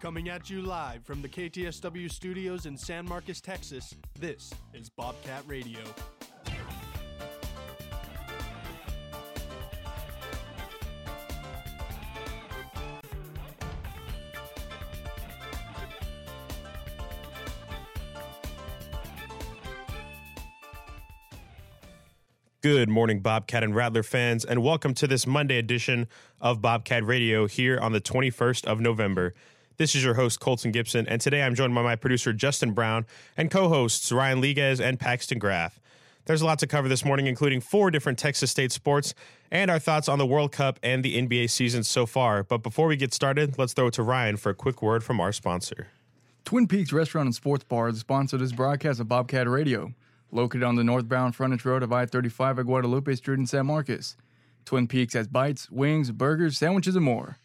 Coming at you live from the KTSW studios in San Marcos, Texas, this is Bobcat Radio. Good morning, Bobcat and Rattler fans, and welcome to this Monday edition of Bobcat Radio here on the 21st of November. This is your host, Colton Gibson, and today I'm joined by my producer, Justin Brown, and co hosts, Ryan Liguez and Paxton Graff. There's a lot to cover this morning, including four different Texas State sports and our thoughts on the World Cup and the NBA season so far. But before we get started, let's throw it to Ryan for a quick word from our sponsor. Twin Peaks Restaurant and Sports Bar is the sponsor of this broadcast of Bobcat Radio located on the northbound frontage road of I 35 at Guadalupe Street in San Marcos. Twin Peaks has bites, wings, burgers, sandwiches, and more.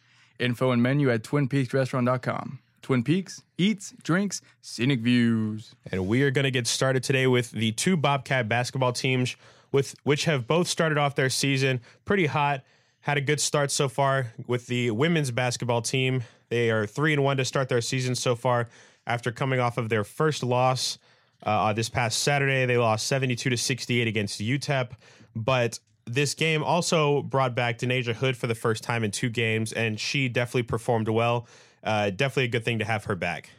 Info and menu at twinpeaksrestaurant.com. Twin Peaks, eats, drinks, scenic views. And we are going to get started today with the two Bobcat basketball teams, with which have both started off their season pretty hot. Had a good start so far with the women's basketball team. They are three and one to start their season so far after coming off of their first loss uh, this past Saturday, they lost 72 to 68 against UTEP, but this game also brought back Denasia Hood for the first time in two games, and she definitely performed well. Uh, definitely a good thing to have her back.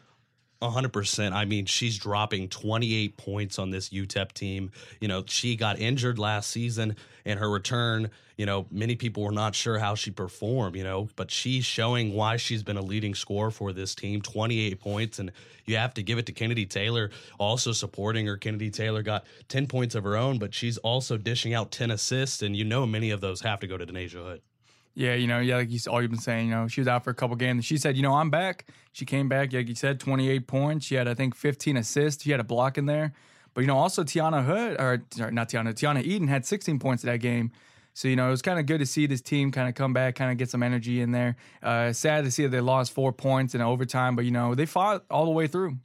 100%. I mean, she's dropping 28 points on this UTEP team. You know, she got injured last season and her return, you know, many people were not sure how she performed, you know, but she's showing why she's been a leading scorer for this team 28 points. And you have to give it to Kennedy Taylor, also supporting her. Kennedy Taylor got 10 points of her own, but she's also dishing out 10 assists. And you know, many of those have to go to Denasia Hood. Yeah, you know, yeah, like you all you've been saying, you know, she was out for a couple games. She said, you know, I'm back. She came back, like you said, 28 points. She had, I think, 15 assists. She had a block in there. But you know, also Tiana Hood, or sorry, not Tiana, Tiana Eden had 16 points in that game. So you know, it was kind of good to see this team kind of come back, kind of get some energy in there. Uh, sad to see that they lost four points in overtime, but you know, they fought all the way through.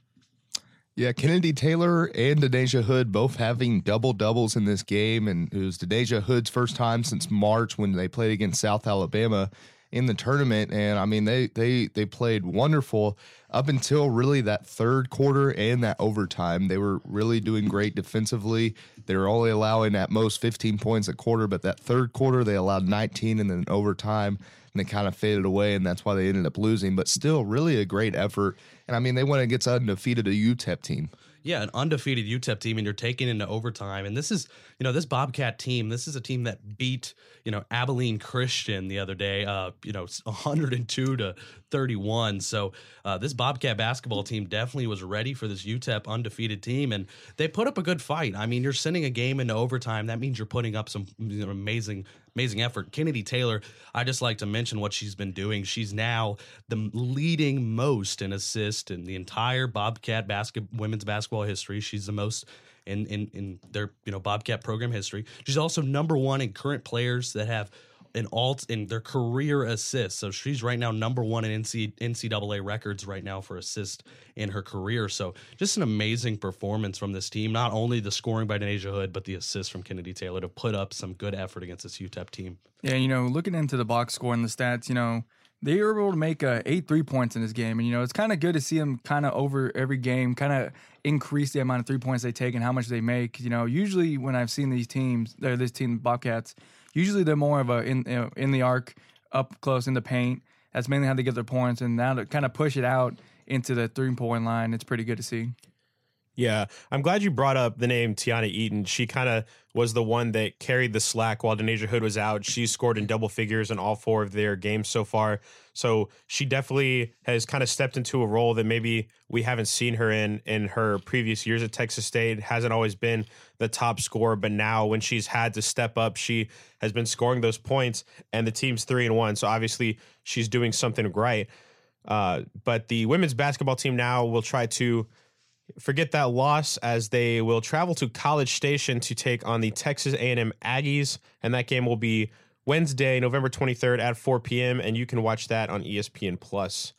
Yeah, Kennedy Taylor and Denasia Hood both having double doubles in this game, and it was Denasia Hood's first time since March when they played against South Alabama in the tournament. And I mean, they they they played wonderful up until really that third quarter and that overtime. They were really doing great defensively. They were only allowing at most 15 points a quarter, but that third quarter they allowed 19, and then overtime and it kind of faded away, and that's why they ended up losing. But still, really a great effort. And I mean, they went against undefeated a UTEP team. Yeah, an undefeated UTEP team, and you're taking into overtime. And this is, you know, this Bobcat team. This is a team that beat, you know, Abilene Christian the other day. Uh, you know, 102 to 31. So uh, this Bobcat basketball team definitely was ready for this UTEP undefeated team, and they put up a good fight. I mean, you're sending a game into overtime. That means you're putting up some you know, amazing amazing effort. Kennedy Taylor, I just like to mention what she's been doing. She's now the leading most in assist in the entire Bobcat basket women's basketball history. She's the most in in in their you know Bobcat program history. She's also number one in current players that have in all in their career assists. So she's right now number one in NC, NCAA records right now for assist in her career. So just an amazing performance from this team. Not only the scoring by Denasia Hood, but the assist from Kennedy Taylor to put up some good effort against this UTEP team. Yeah, you know, looking into the box score and the stats, you know, they were able to make uh, eight three points in this game, and you know it's kind of good to see them kind of over every game, kind of increase the amount of three points they take and how much they make. You know, usually when I've seen these teams, or this team Bobcats, Usually they're more of a in you know, in the arc, up close in the paint. That's mainly how they get their points, and now to kind of push it out into the three point line, it's pretty good to see. Yeah, I'm glad you brought up the name Tiana Eaton. She kind of was the one that carried the slack while Denasia Hood was out. She scored in double figures in all four of their games so far. So she definitely has kind of stepped into a role that maybe we haven't seen her in in her previous years at Texas State. Hasn't always been the top scorer, but now when she's had to step up, she has been scoring those points, and the team's three and one. So obviously she's doing something right. Uh, but the women's basketball team now will try to forget that loss as they will travel to College Station to take on the Texas A&M Aggies, and that game will be Wednesday, November 23rd at 4 p.m. and you can watch that on ESPN Plus.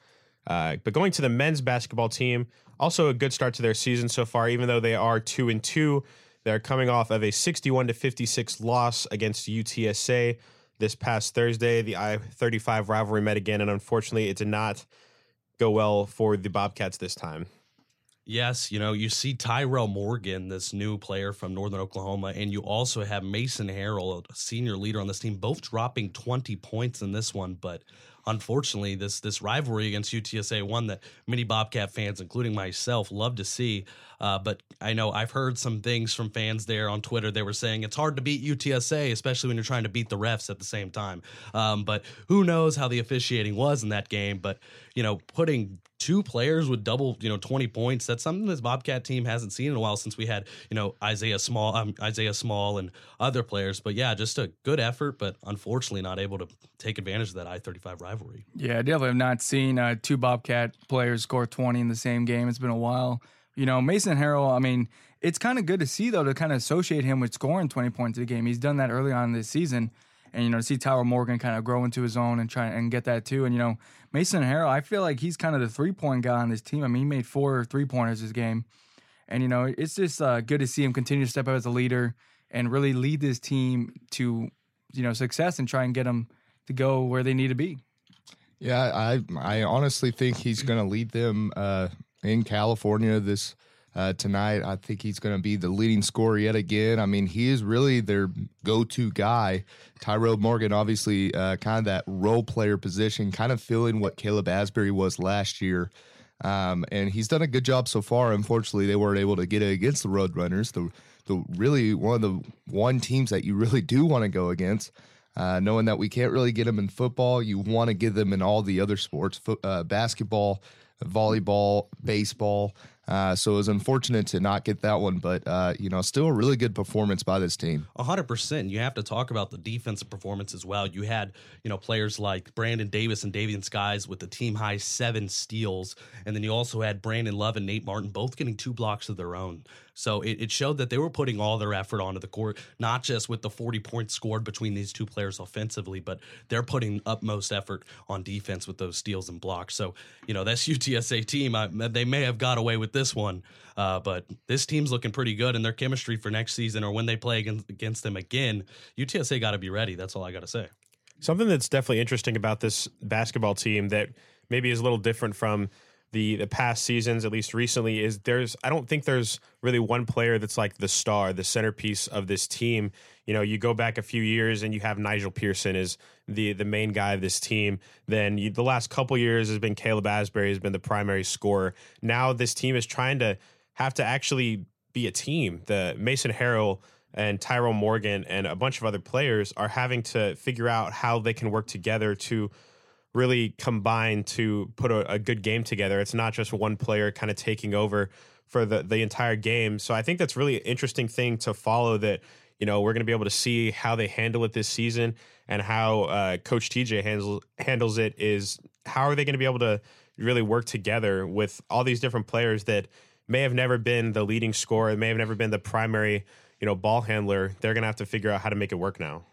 Uh, but going to the men's basketball team, also a good start to their season so far. Even though they are two and two, they're coming off of a 61 to 56 loss against UTSA this past Thursday. The I-35 rivalry met again, and unfortunately, it did not go well for the Bobcats this time. Yes, you know, you see Tyrell Morgan, this new player from Northern Oklahoma, and you also have Mason Harrell, a senior leader on this team, both dropping 20 points in this one. But unfortunately, this this rivalry against UTSA, one that many Bobcat fans, including myself, love to see. Uh, but I know I've heard some things from fans there on Twitter. They were saying it's hard to beat UTSA, especially when you're trying to beat the refs at the same time. Um, but who knows how the officiating was in that game? But you know, putting two players with double, you know, 20 points. That's something this Bobcat team hasn't seen in a while since we had, you know, Isaiah Small, um, Isaiah Small and other players. But yeah, just a good effort, but unfortunately not able to take advantage of that I-35 rivalry. Yeah, I definitely have not seen uh, two Bobcat players score 20 in the same game. It's been a while. You know, Mason Harrell, I mean, it's kind of good to see, though, to kind of associate him with scoring 20 points in a game. He's done that early on this season and you know to see Tyler Morgan kind of grow into his own and try and get that too. And you know Mason Harrell, I feel like he's kind of the three point guy on this team. I mean, he made four three pointers this game, and you know it's just uh, good to see him continue to step up as a leader and really lead this team to you know success and try and get them to go where they need to be. Yeah, I I honestly think he's going to lead them uh, in California this uh, tonight. I think he's going to be the leading scorer yet again. I mean, he is really their go-to guy. Tyrell Morgan, obviously, uh, kind of that role player position, kind of filling what Caleb Asberry was last year. Um, and he's done a good job so far. Unfortunately, they weren't able to get it against the Roadrunners, the the really one of the one teams that you really do want to go against. Uh, knowing that we can't really get them in football, you want to give them in all the other sports, fo- uh, basketball, volleyball, baseball. Uh, so it was unfortunate to not get that one, but uh, you know, still a really good performance by this team. hundred percent. You have to talk about the defensive performance as well. You had you know players like Brandon Davis and Davian Skies with the team high seven steals, and then you also had Brandon Love and Nate Martin both getting two blocks of their own. So it, it showed that they were putting all their effort onto the court, not just with the 40 points scored between these two players offensively, but they're putting utmost effort on defense with those steals and blocks. So, you know, that's UTSA team. I, they may have got away with this one, uh, but this team's looking pretty good, and their chemistry for next season or when they play against, against them again, UTSA got to be ready. That's all I got to say. Something that's definitely interesting about this basketball team that maybe is a little different from the the past seasons, at least recently, is there's I don't think there's really one player that's like the star, the centerpiece of this team. You know, you go back a few years and you have Nijal Pearson is the the main guy of this team. Then you, the last couple years has been Caleb Asberry has been the primary scorer. Now this team is trying to have to actually be a team. The Mason Harrell and Tyrell Morgan and a bunch of other players are having to figure out how they can work together to really combine to put a, a good game together. It's not just one player kind of taking over for the, the entire game. So I think that's really an interesting thing to follow that, you know, we're going to be able to see how they handle it this season and how uh, Coach TJ handles handles it is how are they going to be able to really work together with all these different players that may have never been the leading scorer, may have never been the primary, you know, ball handler. They're going to have to figure out how to make it work now.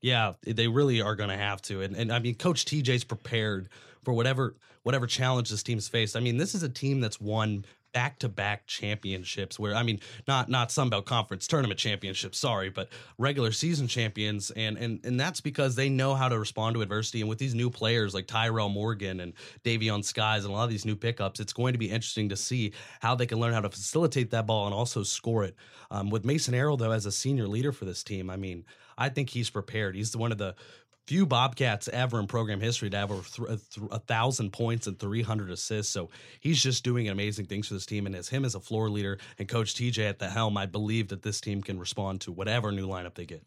Yeah, they really are going to have to. And, and I mean, Coach TJ's prepared for whatever whatever challenge this team's faced. I mean, this is a team that's won back to back championships where I mean not not Sunbelt Conference tournament championships, sorry, but regular season champions and and and that's because they know how to respond to adversity. And with these new players like Tyrell Morgan and Davion Skies and a lot of these new pickups, it's going to be interesting to see how they can learn how to facilitate that ball and also score it. Um, with Mason Harrell though as a senior leader for this team, I mean I think he's prepared. He's one of the few Bobcats ever in program history to have over th- th- a thousand points and 300 assists. So he's just doing amazing things for this team. And as him as a floor leader and Coach TJ at the helm, I believe that this team can respond to whatever new lineup they get.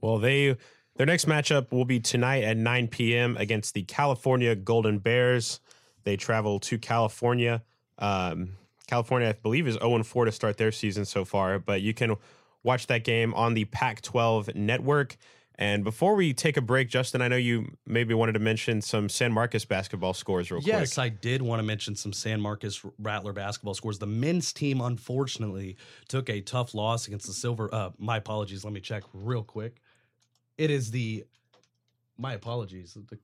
Well, they their next matchup will be tonight at 9 p.m. against the California Golden Bears. They travel to California. Um, California, I believe, is 0 4 to start their season so far, but you can watch that game on the Pac 12 network. And before we take a break, Justin, I know you maybe wanted to mention some San Marcos basketball scores real yes, quick. Yes, I did want to mention some San Marcos Rattler basketball scores. The men's team, unfortunately, took a tough loss against the Silver. Uh, my apologies. Let me check real quick. It is the. My apologies. The,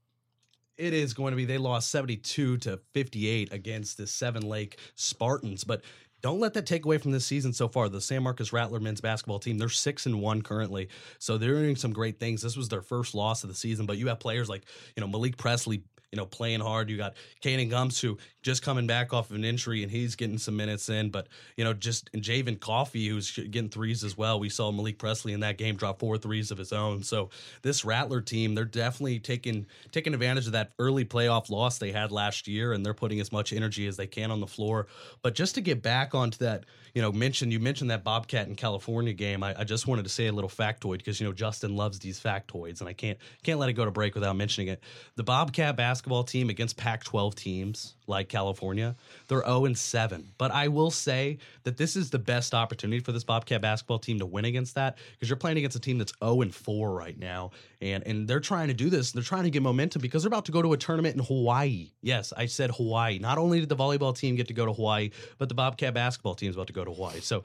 it is going to be they lost 72 to 58 against the Seven Lake Spartans. But don't let that take away from this season so far. The San Marcos Rattler men's basketball team, they're six and one currently. So they're doing some great things. This was their first loss of the season, but you have players like, you know, Malik Presley you know, playing hard. You got Kanan Gums, who just coming back off of an injury and he's getting some minutes in. But, you know, just Javen Coffee, who's getting threes as well. We saw Malik Presley in that game drop four threes of his own. So this Rattler team, they're definitely taking taking advantage of that early playoff loss they had last year, and they're putting as much energy as they can on the floor. But just to get back onto that, you know, mention you mentioned that Bobcat in California game. I, I just wanted to say a little factoid because you know Justin loves these factoids, and I can't can't let it go to break without mentioning it. The Bobcat basketball team against Pac-12 teams like California, they're 0 and 7. But I will say that this is the best opportunity for this Bobcat basketball team to win against that because you're playing against a team that's 0 and 4 right now, and and they're trying to do this. They're trying to get momentum because they're about to go to a tournament in Hawaii. Yes, I said Hawaii. Not only did the volleyball team get to go to Hawaii, but the Bobcat basketball team is about to go to Hawaii. So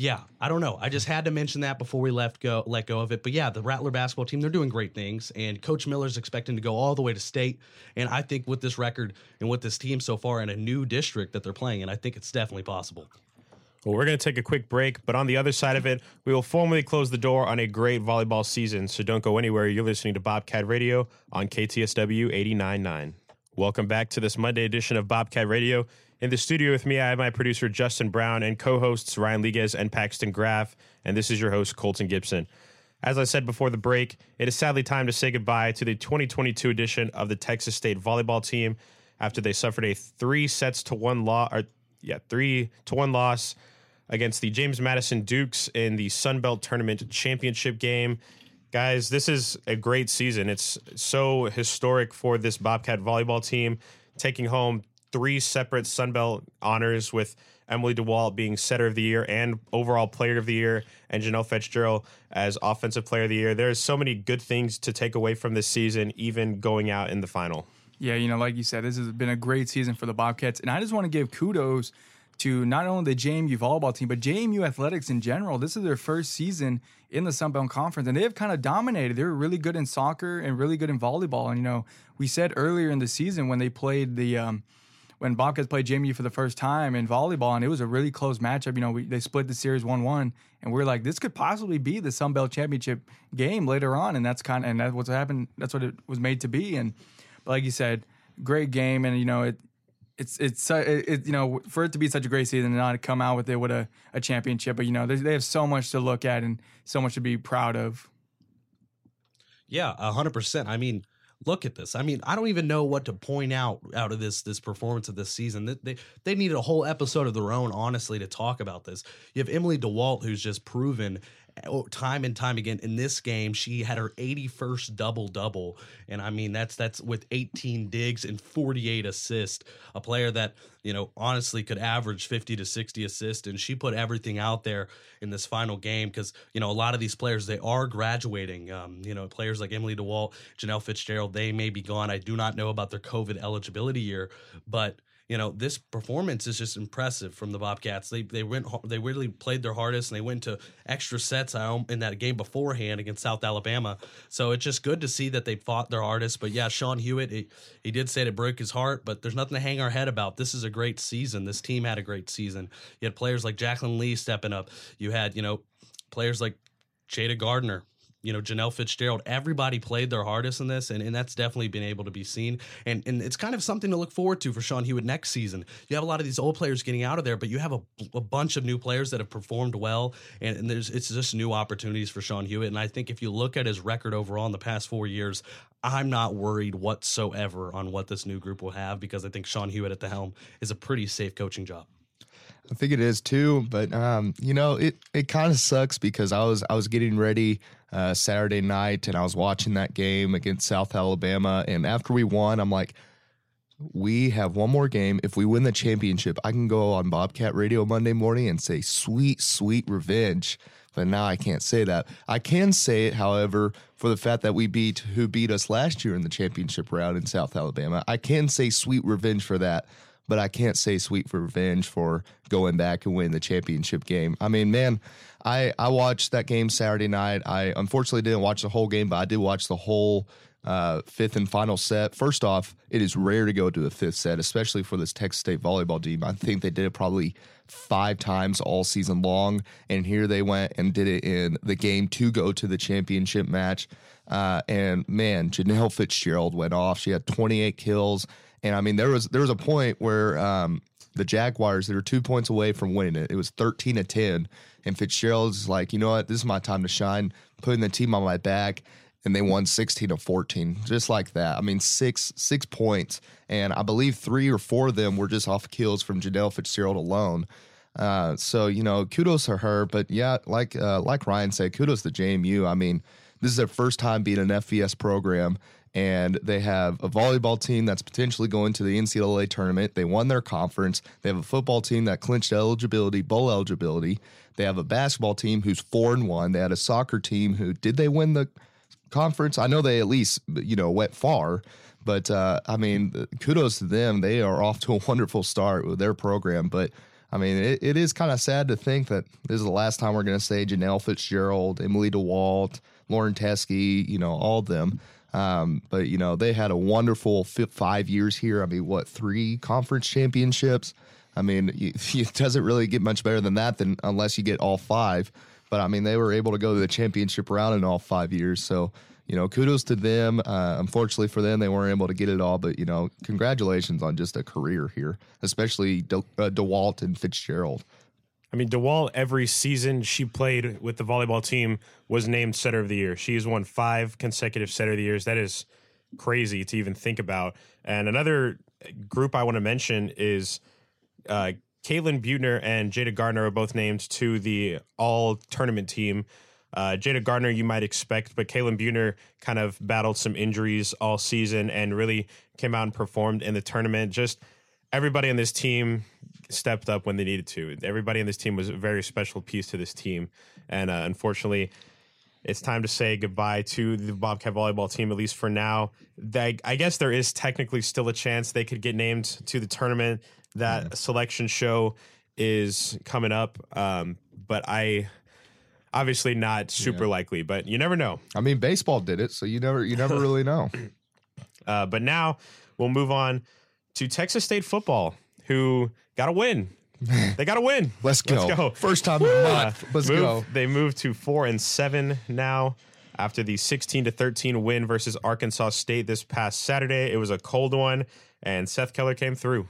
yeah, I don't know. I just had to mention that before we left go let go of it. But yeah, the Rattler basketball team, they're doing great things. And Coach Miller's expecting to go all the way to state. And I think with this record and with this team so far in a new district that they're playing in, I think it's definitely possible. Well, we're going to take a quick break, but on the other side of it, we will formally close the door on a great volleyball season. So don't go anywhere. You're listening to Bobcat Radio on KTSW 89.9. Welcome back to this Monday edition of Bobcat Radio. In the studio with me, I have my producer Justin Brown and co-hosts Ryan Liguez and Paxton Graff, and this is your host Colton Gibson. As I said before the break, it is sadly time to say goodbye to the 2022 edition of the Texas State volleyball team after they suffered a three sets to one loss, yeah, three to one loss against the James Madison Dukes in the Sun Belt Tournament Championship game. Guys, this is a great season. It's so historic for this Bobcat volleyball team, taking home three separate Sun Belt honors with Emily DeWalt being setter of the year and overall player of the year, and Janelle Fitzgerald as offensive player of the year. There's so many good things to take away from this season, even going out in the final. Yeah, you know, like you said, this has been a great season for the Bobcats. And I just want to give kudos to not only the JMU volleyball team, but JMU athletics in general. This is their first season in the Sun Belt Conference, and they have kind of dominated. They were really good in soccer and really good in volleyball. And, you know, we said earlier in the season when they played the, um, when Bobcats played JMU for the first time in volleyball, and it was a really close matchup. You know, we, they split the series one-one, and we are like, this could possibly be the Sun Belt championship game later on, and that's kind of and that's what's happened. That's what it was made to be. And but like you said, great game, and you know it. It's it's uh, it, it, you know for it to be such a great season and not come out with it with a, a championship, but you know they, they have so much to look at and so much to be proud of. Yeah, hundred percent. I mean, look at this. I mean, I don't even know what to point out out of this this performance of this season. They they, they needed a whole episode of their own, honestly, to talk about this. You have Emily DeWalt, who's just proven time and time again in this game she had her 81st double double and i mean that's that's with 18 digs and 48 assists. A player that you know honestly could average 50 to 60 assists. And she put everything out there in this final game because you know a lot of these players they are graduating. Um, you know players like emily dewalt janelle fitzgerald they may be gone. I do not know about their covid eligibility year but you know this performance is just impressive from the Bobcats. They they went they really played their hardest and they went to extra sets in that game beforehand against South Alabama. So it's just good to see that they fought their hardest. But yeah, Sean Huiet he, he did say it broke his heart, but there's nothing to hang our head about. This is a great season. This team had a great season. You had players like Jacqueline Lee stepping up. You had you know players like Jada Gardner you know, Janelle Fitzgerald, everybody played their hardest in this, and, and that's definitely been able to be seen. And and it's kind of something to look forward to for Sean Huiet next season. You have a lot of these old players getting out of there, but you have a, a bunch of new players that have performed well, and, and there's it's just new opportunities for Sean Huiet. And I think if you look at his record overall in the past four years, I'm not worried whatsoever on what this new group will have because I think Sean Huiet at the helm is a pretty safe coaching job. I think it is too, but um, you know, it it kind of sucks because I was I was getting ready uh, Saturday night and I was watching that game against South Alabama, and after we won, I'm like, we have one more game. If we win the championship, I can go on Bobcat Radio Monday morning and say sweet, sweet revenge. But now I can't say that. I can say it, however, for the fact that we beat who beat us last year in the championship round in South Alabama. I can say sweet revenge for that but I can't say sweet for revenge for going back and winning the championship game. I mean, man, I I watched that game Saturday night. I unfortunately didn't watch the whole game, but I did watch the whole uh, fifth and final set. First off, it is rare to go to a fifth set, especially for this Texas State volleyball team. I think they did it probably five times all season long, and here they went and did it in the game to go to the championship match. Uh, and man, Janelle Fitzgerald went off. She had 28 kills, and I mean there was there was a point where um, the Jaguars they were two points away from winning it. It was 13 to 10, and Fitzgerald's like, you know what, this is my time to shine, putting the team on my back. And they won 16 to 14 just like that. I mean six six points. And i believe three or four of them were just off kills from janelle fitzgerald alone. Uh, so you know kudos to her. But yeah like uh, like ryan said kudos to jmu i mean this is their first time being an fbs program and they have a volleyball team that's potentially going to the ncaa tournament they won their conference they have a football team that clinched eligibility bowl eligibility they have a basketball team who's four and one they had a soccer team who did they win the conference. I know they at least you know went far, but uh, I mean, kudos to them. They are off to a wonderful start with their program. But I mean, it, it is kind of sad to think that this is the last time we're going to say Janelle Fitzgerald, Emily DeWalt, Lauren Teske, you know, all of them. Um, but you know, they had a wonderful five years here. I mean, what three conference championships? I mean, it doesn't really get much better than that, than unless you get all five. But I mean, they were able to go to the championship round in all five years. So, you know, kudos to them. Uh, unfortunately for them, they weren't able to get it all. But, you know, congratulations on just a career here, especially De- uh, DeWalt and Fitzgerald. I mean, DeWalt, every season she played with the volleyball team, was named setter of the year. She has won five consecutive setter of the years. That is crazy to even think about. And another group I want to mention is uh, Caitlin Butner and Jada Gardner are both named to the all tournament team. Uh, Jada Gardner, you might expect, but Caitlin Butner kind of battled some injuries all season and really came out and performed in the tournament. Just everybody on this team stepped up when they needed to. Everybody on this team was a very special piece to this team. And uh, unfortunately, it's time to say goodbye to the Bobcat volleyball team, at least for now. They, I guess there is technically still a chance they could get named to the tournament that yeah. selection show is coming up. Um, but I obviously not super yeah. likely, but you never know. I mean, baseball did it, so you never you never really know. Uh, but now we'll move on to Texas State football, who got a win. They got a win. Let's go. Let's go. First time in a month. Let's move, go. They moved to four and seven now after the 16 to 13 win versus Arkansas State this past Saturday. It was a cold one, and Seth Keller came through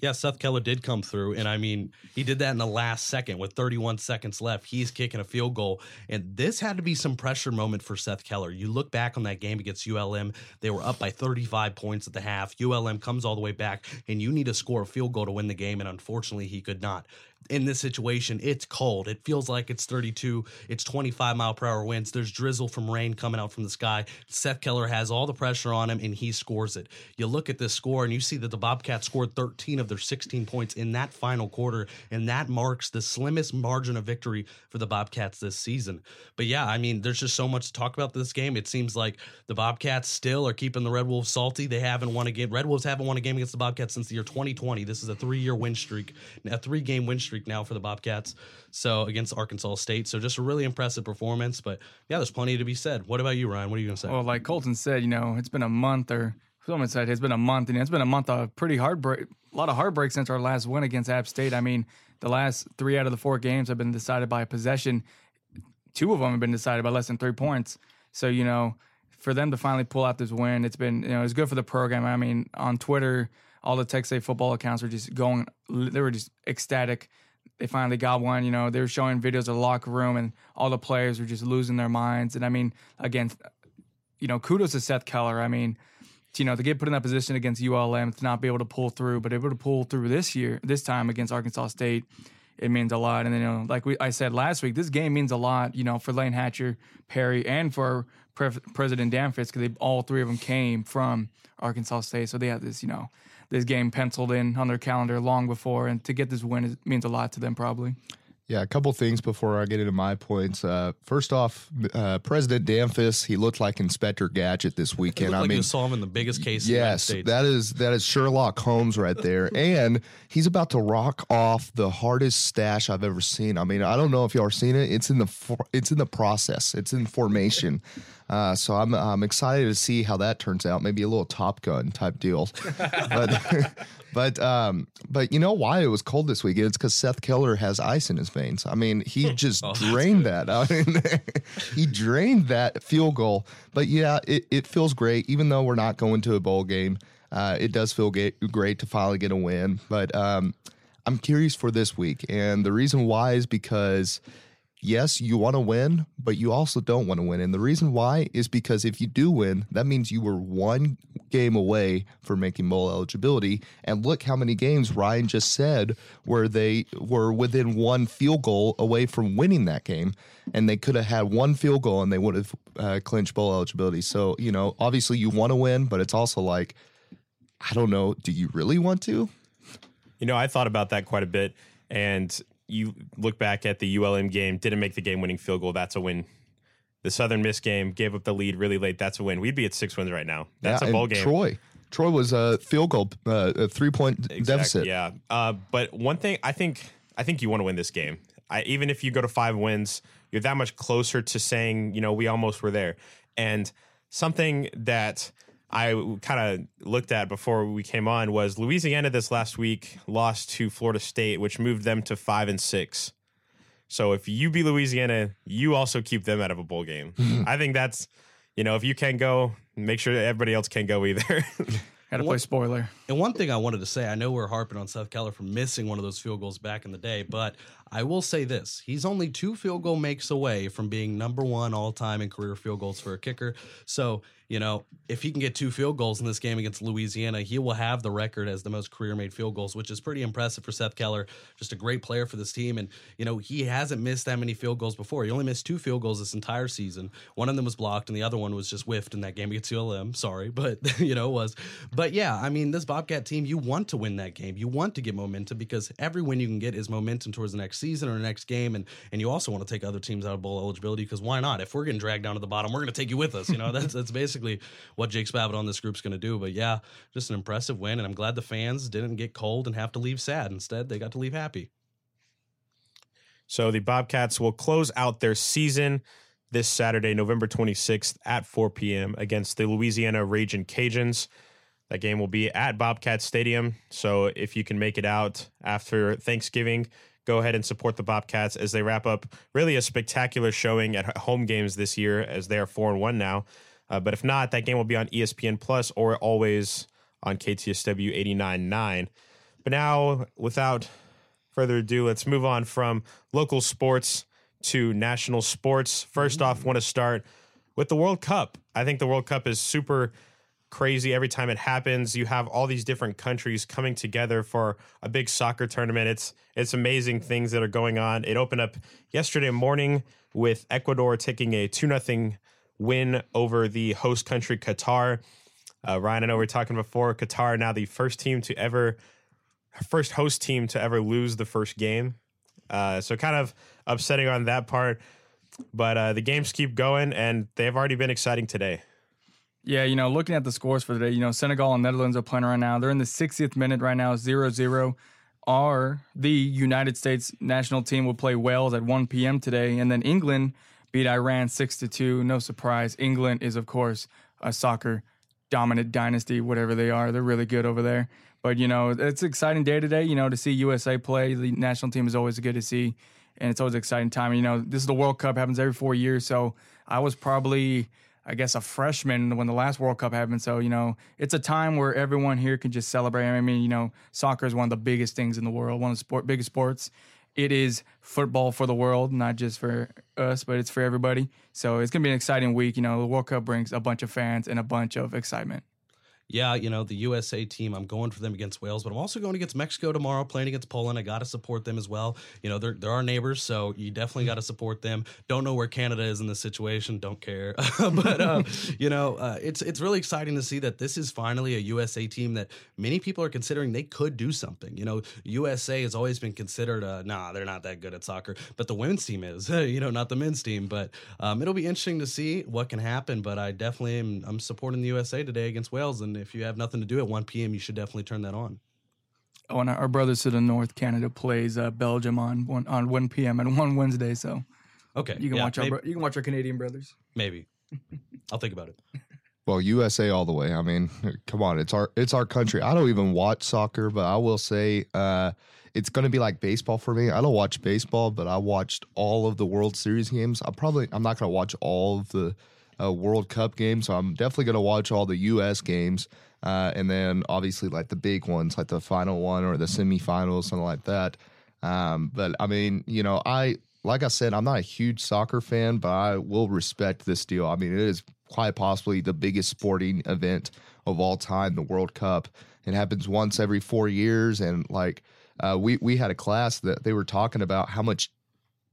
yeah, Seth Keller did come through, and I mean, he did that in the last second with 31 seconds left. He's kicking a field goal, and this had to be some pressure moment for Seth Keller. You look back on that game against ULM; they were up by 35 points at the half. ULM comes all the way back, and you need to score a field goal to win the game, and unfortunately, he could not in this situation, it's cold. It feels like it's 32. It's 25 mile per hour winds. There's drizzle from rain coming out from the sky. Seth Keller has all the pressure on him and he scores it. You look at this score and you see that the Bobcats scored 13 of their 16 points in that final quarter, and that marks the slimmest margin of victory for the Bobcats this season. But yeah, I mean, there's just so much to talk about this game. It seems like the Bobcats still are keeping the Red Wolves salty. They haven't won a game. Red Wolves haven't won a game against the Bobcats since the year 2020. This is a three year win streak, a three game win streak streak now for the Bobcats. So against Arkansas State. So just a really impressive performance. But yeah, there's plenty to be said. What about you, Ryan? What are you going to say? Well, like Colton said, you know, it's been a month or someone said it's been a month, and it's been a month of pretty heartbreak, a lot of heartbreak since our last win against App State. I mean, the last three out of the four games have been decided by possession. Two of them have been decided by less than three points. So you know, for them to finally pull out this win, it's been you know it's good for the program. I mean, on Twitter, all the Texas football accounts were just going, they were just ecstatic they finally got one. You know, they were showing videos of the locker room, and all the players were just losing their minds. And I mean, again, you know, kudos to Seth Keller. I mean, you know, to get put in that position against ULM to not be able to pull through, but able to pull through this year, this time against Arkansas State, it means a lot. And then, you know, like we, I said last week, this game means a lot, you know, for Lane Hatcher, Perry, and for Pre- President Damphousse because all three of them came from Arkansas State, so they have this, you know, this game penciled in on their calendar long before, and to get this win is, means a lot to them probably. Yeah, a couple things before I get into my points. Uh, first off, uh, President Damphousse, he looked like Inspector Gadget this weekend. I mean, in the biggest case. Yes, that is that is Sherlock Holmes right there, and he's about to rock off the hardest stash I've ever seen. I mean, I don't know if y'all seeing it. It's in the for, it's in the process. It's in formation. Uh, so I'm I'm excited to see how that turns out. Maybe a little Top Gun type deal. but but um but you know why it was cold this week? It's because Seth Keller has ice in his veins. I mean, he just Oh, drained that. I mean, he drained that field goal. But yeah, it, it feels great, even though we're not going to a bowl game. Uh, it does feel ga- great to finally get a win. But um, I'm curious for this week, and the reason why is because yes, you want to win, but you also don't want to win. And the reason why is because if you do win, that means you were one game away for making bowl eligibility. And look how many games Ryan just said where they were within one field goal away from winning that game. And they could have had one field goal and they would have uh, clinched bowl eligibility. So, you know, obviously you want to win, but it's also like, I don't know, do you really want to? You know, I thought about that quite a bit, and you look back at the ULM game, didn't make the game-winning field goal. That's a win. The Southern Miss game gave up the lead really late. That's a win. We'd be at six wins right now. That's Yeah, a bowl game. Troy. Troy was a field goal, uh, a three point deficit. Yeah. Uh, but one thing I think I think you want to win this game. I, even if you go to five wins, you're that much closer to saying, you know, we almost were there. And something that I kind of looked at before we came on was Louisiana this last week lost to Florida State, which moved them to five and six. So if you beat Louisiana, you also keep them out of a bowl game. I think that's, you know, if you can go, make sure that everybody else can go either. Got to play spoiler. And one thing I wanted to say, I know we're harping on Seth Keller for missing one of those field goals back in the day, but I will say this: he's only two field goal makes away from being number one all time in career field goals for a kicker. So you know, if he can get two field goals in this game against Louisiana, he will have the record as the most career made field goals, which is pretty impressive for Seth Keller. Just a great player for this team, and you know he hasn't missed that many field goals before. He only missed two field goals this entire season. One of them was blocked, and the other one was just whiffed in that game against ULM. Sorry, but you know it was. But yeah, I mean this Bobcat team, you want to win that game. You want to get momentum because every win you can get is momentum towards the next season or next game, and and you also want to take other teams out of bowl eligibility because why not? If we're getting dragged down to the bottom, we're going to take you with us. You know that's that's basically what Jake Spavital on this group's going to do. But yeah, just an impressive win, and I'm glad the fans didn't get cold and have to leave sad. Instead, they got to leave happy. So the Bobcats will close out their season this Saturday, November 26th at 4 p.m. against the Louisiana Raging Cajuns. That game will be at Bobcat Stadium. So if you can make it out after Thanksgiving, go ahead and support the Bobcats as they wrap up really a spectacular showing at home games this year as they are 4 and 1 now. Uh, but if not, that game will be on ESPN Plus or always on KTSW 89.9. But now, without further ado, let's move on from local sports to national sports. First off, want to start with the World Cup. I think the World Cup is super crazy every time it happens. You have all these different countries coming together for a big soccer tournament. It's it's amazing things that are going on. It opened up yesterday morning with Ecuador taking a 2 nothing win over the host country Qatar. Uh, Ryan, I know we are talking before. Qatar now the first team to ever first host team to ever lose the first game. Uh, so kind of upsetting on that part. But uh, the games keep going, and they've already been exciting today. Yeah, you know, looking at the scores for today, you know, Senegal and Netherlands are playing right now. They're in the 60th minute right now, 0 0. Our, the United States national team will play Wales at 1 p.m. today. And then England beat Iran 6 to 2. No surprise. England is, of course, a soccer dominant dynasty, whatever they are. They're really good over there. But, you know, it's an exciting day today, you know, to see USA play. The national team is always good to see. And it's always an exciting time. You know, this is the World Cup, happens every four years. So I was probably I guess, a freshman when the last World Cup happened. So, you know, it's a time where everyone here can just celebrate. I mean, you know, soccer is one of the biggest things in the world, one of the sport, biggest sports. It is football for the world, not just for us, but it's for everybody. So it's going to be an exciting week. You know, the World Cup brings a bunch of fans and a bunch of excitement. Yeah, you know, the USA team, I'm going for them against Wales, but I'm also going against Mexico tomorrow, playing against Poland. I got to support them as well. You know, they're, they're our neighbors, so you definitely got to support them. Don't know where Canada is in this situation, don't care. but, uh, you know, uh, it's, it's really exciting to see that this is finally a USA team that many people are considering they could do something. You know, USA has always been considered, uh, nah, they're not that good at soccer, but the women's team is, you know, not the men's team. But um, it'll be interesting to see what can happen. But I definitely am I'm supporting the USA today against Wales. And if you have nothing to do at 1 p.m., you should definitely turn that on. Oh, and our brothers to the north, Canada plays uh, Belgium on one on 1 p.m. and one Wednesday. So Okay. you can yeah, watch our maybe, bro- you can watch our Canadian brothers. maybe. I'll think about it. Well, USA all the way. I mean, come on, it's our it's our country. I don't even watch soccer, but I will say uh, it's going to be like baseball for me. I don't watch baseball, but I watched all of the World Series games. I'm probably I'm not going to watch all of the uh, World Cup game, so I'm definitely going to watch all the U.S. games, uh, and then obviously like the big ones, like the final one or the semifinals, something like that. Um, but I mean, you know, I like I said, I'm not a huge soccer fan, but I will respect this deal. I mean, it is quite possibly the biggest sporting event of all time, the World Cup. It happens once every four years, and like uh, we we had a class that they were talking about how much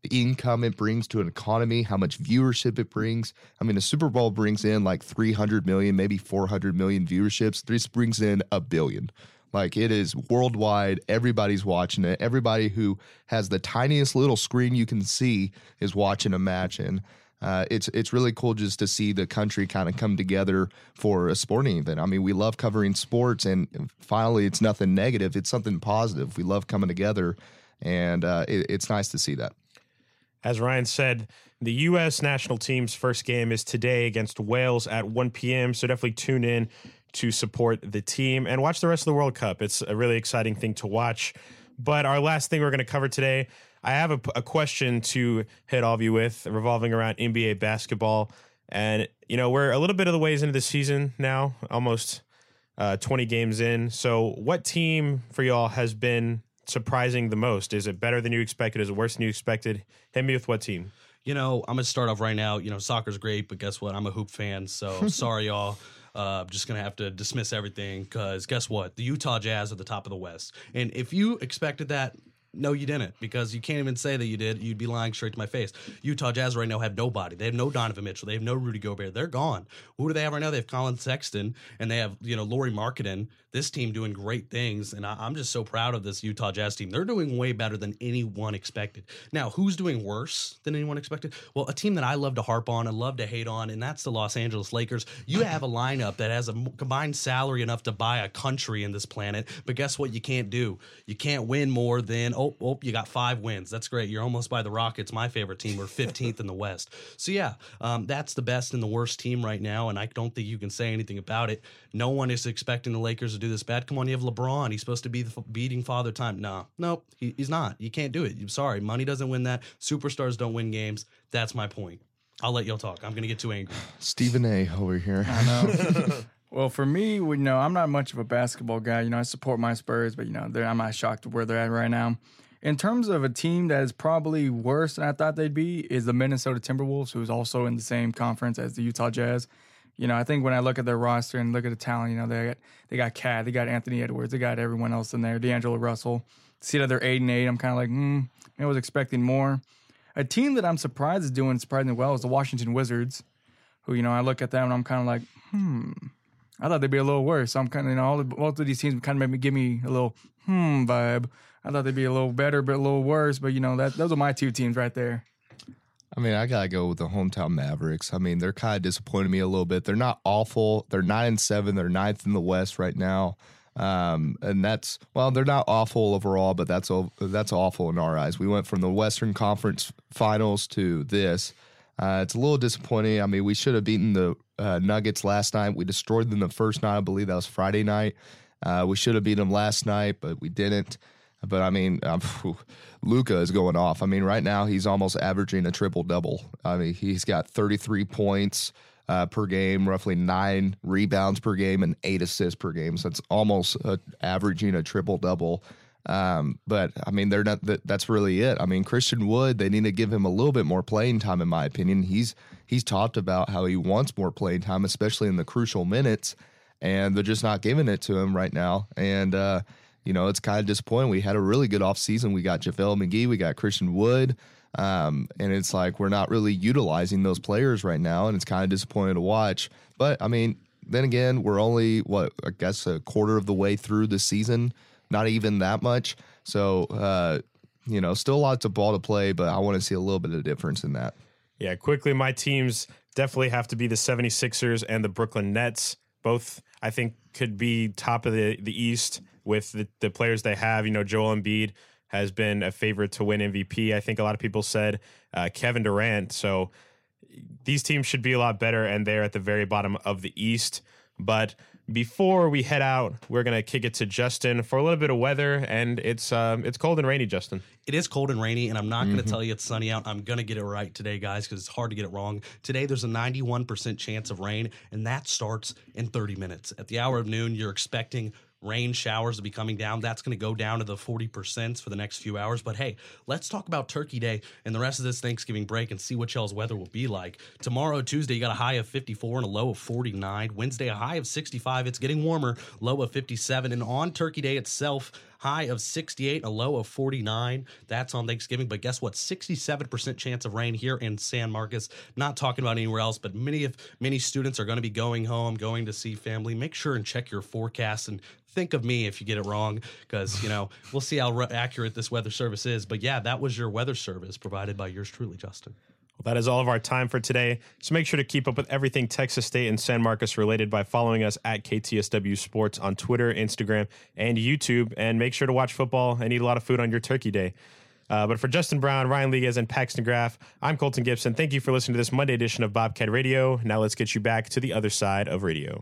income it brings to an economy, how much viewership it brings. I mean, the Super Bowl brings in like 300 million, maybe 400 million viewerships. This brings in a billion. Like it is worldwide. Everybody's watching it. Everybody who has the tiniest little screen you can see is watching a match. And uh, it's it's really cool just to see the country kind of come together for a sporting event. I mean, we love covering sports, and finally, it's nothing negative. It's something positive. We love coming together, and uh, it, it's nice to see that. As Ryan said, the U.S. national team's first game is today against Wales at 1 p.m. So definitely tune in to support the team and watch the rest of the World Cup. It's a really exciting thing to watch. But our last thing we're going to cover today, I have a, a question to hit all of you with revolving around NBA basketball. And, you know, we're a little bit of the ways into the season now, almost uh, 20 games in. So, what team for y'all has been surprising the most? Is it better than you expected? Is it worse than you expected? Hit me with what team? You know, I'm gonna start off right now. You know, soccer's great, but guess what? I'm a hoop fan, so sorry, y'all. Uh, I'm just gonna have to dismiss everything because guess what? The Utah Jazz are the top of the West, and if you expected that, no, you didn't, because you can't even say that you did. You'd be lying straight to my face. Utah Jazz right now have nobody. They have no Donovan Mitchell. They have no Rudy Gobert. They're gone. Who do they have right now? They have Collin Sexton, and they have you know Lauri Markkanen. This team doing great things, and I, I'm just so proud of this Utah Jazz team. They're doing way better than anyone expected. Now, who's doing worse than anyone expected? Well, a team that I love to harp on and love to hate on, and that's the Los Angeles Lakers. You have a lineup that has a combined salary enough to buy a country in this planet, but guess what? You can't do. You can't win more than oh oh you got five wins. That's great. You're almost by the Rockets, my favorite team. We're 15th in the West. So yeah, um, that's the best and the worst team right now, and I don't think you can say anything about it. No one is expecting the Lakers to do this bad. Come on, you have LeBron. He's supposed to be the f- beating father time. No, nope, he, he's not. You can't do it. I'm sorry. Money doesn't win that. Superstars don't win games. That's my point. I'll let y'all talk. I'm gonna get too angry. Stephen A. over here. I know. well, for me, you know, I'm not much of a basketball guy. You know, I support my Spurs, but you know, I'm not shocked where they're at right now. In terms of a team that is probably worse than I thought they'd be, is the Minnesota Timberwolves, who's also in the same conference as the Utah Jazz. You know, I think when I look at their roster and look at the talent, you know, they got they got Cat, they got Anthony Edwards, they got everyone else in there, D'Angelo Russell. See that they're eight and eight. I'm kind of like, hmm, I was expecting more. A team that I'm surprised is doing surprisingly well is the Washington Wizards, who you know I look at them and I'm kind of like, hmm, I thought they'd be a little worse. I'm kind of you know all both of these teams kind of made me give me a little hmm vibe. I thought they'd be a little better, but a little worse. But you know that those are my two teams right there. I mean, I gotta go with the hometown Mavericks. I mean, they're kind of disappointing me a little bit. They're not awful. They're nine and seven. They're ninth in the West right now, um, and that's well, they're not awful overall, but that's that's awful in our eyes. We went from the Western Conference Finals to this. Uh, it's a little disappointing. I mean, we should have beaten the uh, Nuggets last night. We destroyed them the first night. I believe that was Friday night. Uh, we should have beat them last night, but we didn't. But I mean, um, Luka is going off. I mean, right now he's almost averaging a triple double. I mean, he's got 33 points uh, per game, roughly nine rebounds per game, and eight assists per game. So it's almost uh, averaging a triple double. Um, but I mean, they're not. That, that's really it. I mean, Christian Wood. They need to give him a little bit more playing time, in my opinion. He's he's talked about how he wants more playing time, especially in the crucial minutes, and they're just not giving it to him right now. And uh, you know, it's kind of disappointing. We had a really good offseason. We got JaVale McGee, we got Christian Wood. Um, and it's like we're not really utilizing those players right now, and it's kind of disappointing to watch. But I mean, then again, we're only what I guess a quarter of the way through the season, not even that much. So uh, you know, still lots of ball to play, but I want to see a little bit of difference in that. Yeah, quickly, my teams definitely have to be the 76ers and the Brooklyn Nets. Both, I think, could be top of the, the East with the, the players they have. You know, Joel Embiid has been a favorite to win MVP. I think a lot of people said uh, Kevin Durant. So these teams should be a lot better, and they're at the very bottom of the East. But before we head out, we're gonna kick it to Justin for a little bit of weather, and it's um, it's cold and rainy, Justin. It is cold and rainy, and I'm not going to tell you it's sunny out. I'm going to get it right today, guys, because it's hard to get it wrong. Today, there's a 91% chance of rain, and that starts in 30 minutes. At the hour of noon, you're expecting rain showers to be coming down. That's going to go down to the 40% for the next few hours. But hey, let's talk about Turkey Day and the rest of this Thanksgiving break and see what y'all's weather will be like. Tomorrow, Tuesday, you got a high of 54 and a low of 49. Wednesday, a high of 65. It's getting warmer, low of 57. And on Turkey Day itself, high of 68, a low of 49. That's on Thanksgiving. But guess what? 67% chance of rain here in San Marcos. Not talking about anywhere else, but many of many students are going to be going home, going to see family. Make sure and check your forecast and think of me if you get it wrong because you know we'll see how re- accurate this weather service is but yeah that was your weather service provided by yours truly justin Well, that is all of our time for today. So make sure to keep up with everything Texas State and San Marcos related by following us at KTSW Sports on Twitter, Instagram, and YouTube. And make sure to watch football and eat a lot of food on your turkey day. Uh, but for Justin Brown, Ryan Legas, and Paxton Graff, I'm Colton Gibson. Thank you for listening to this Monday edition of Bobcat Radio. Now let's get you back to the other side of radio.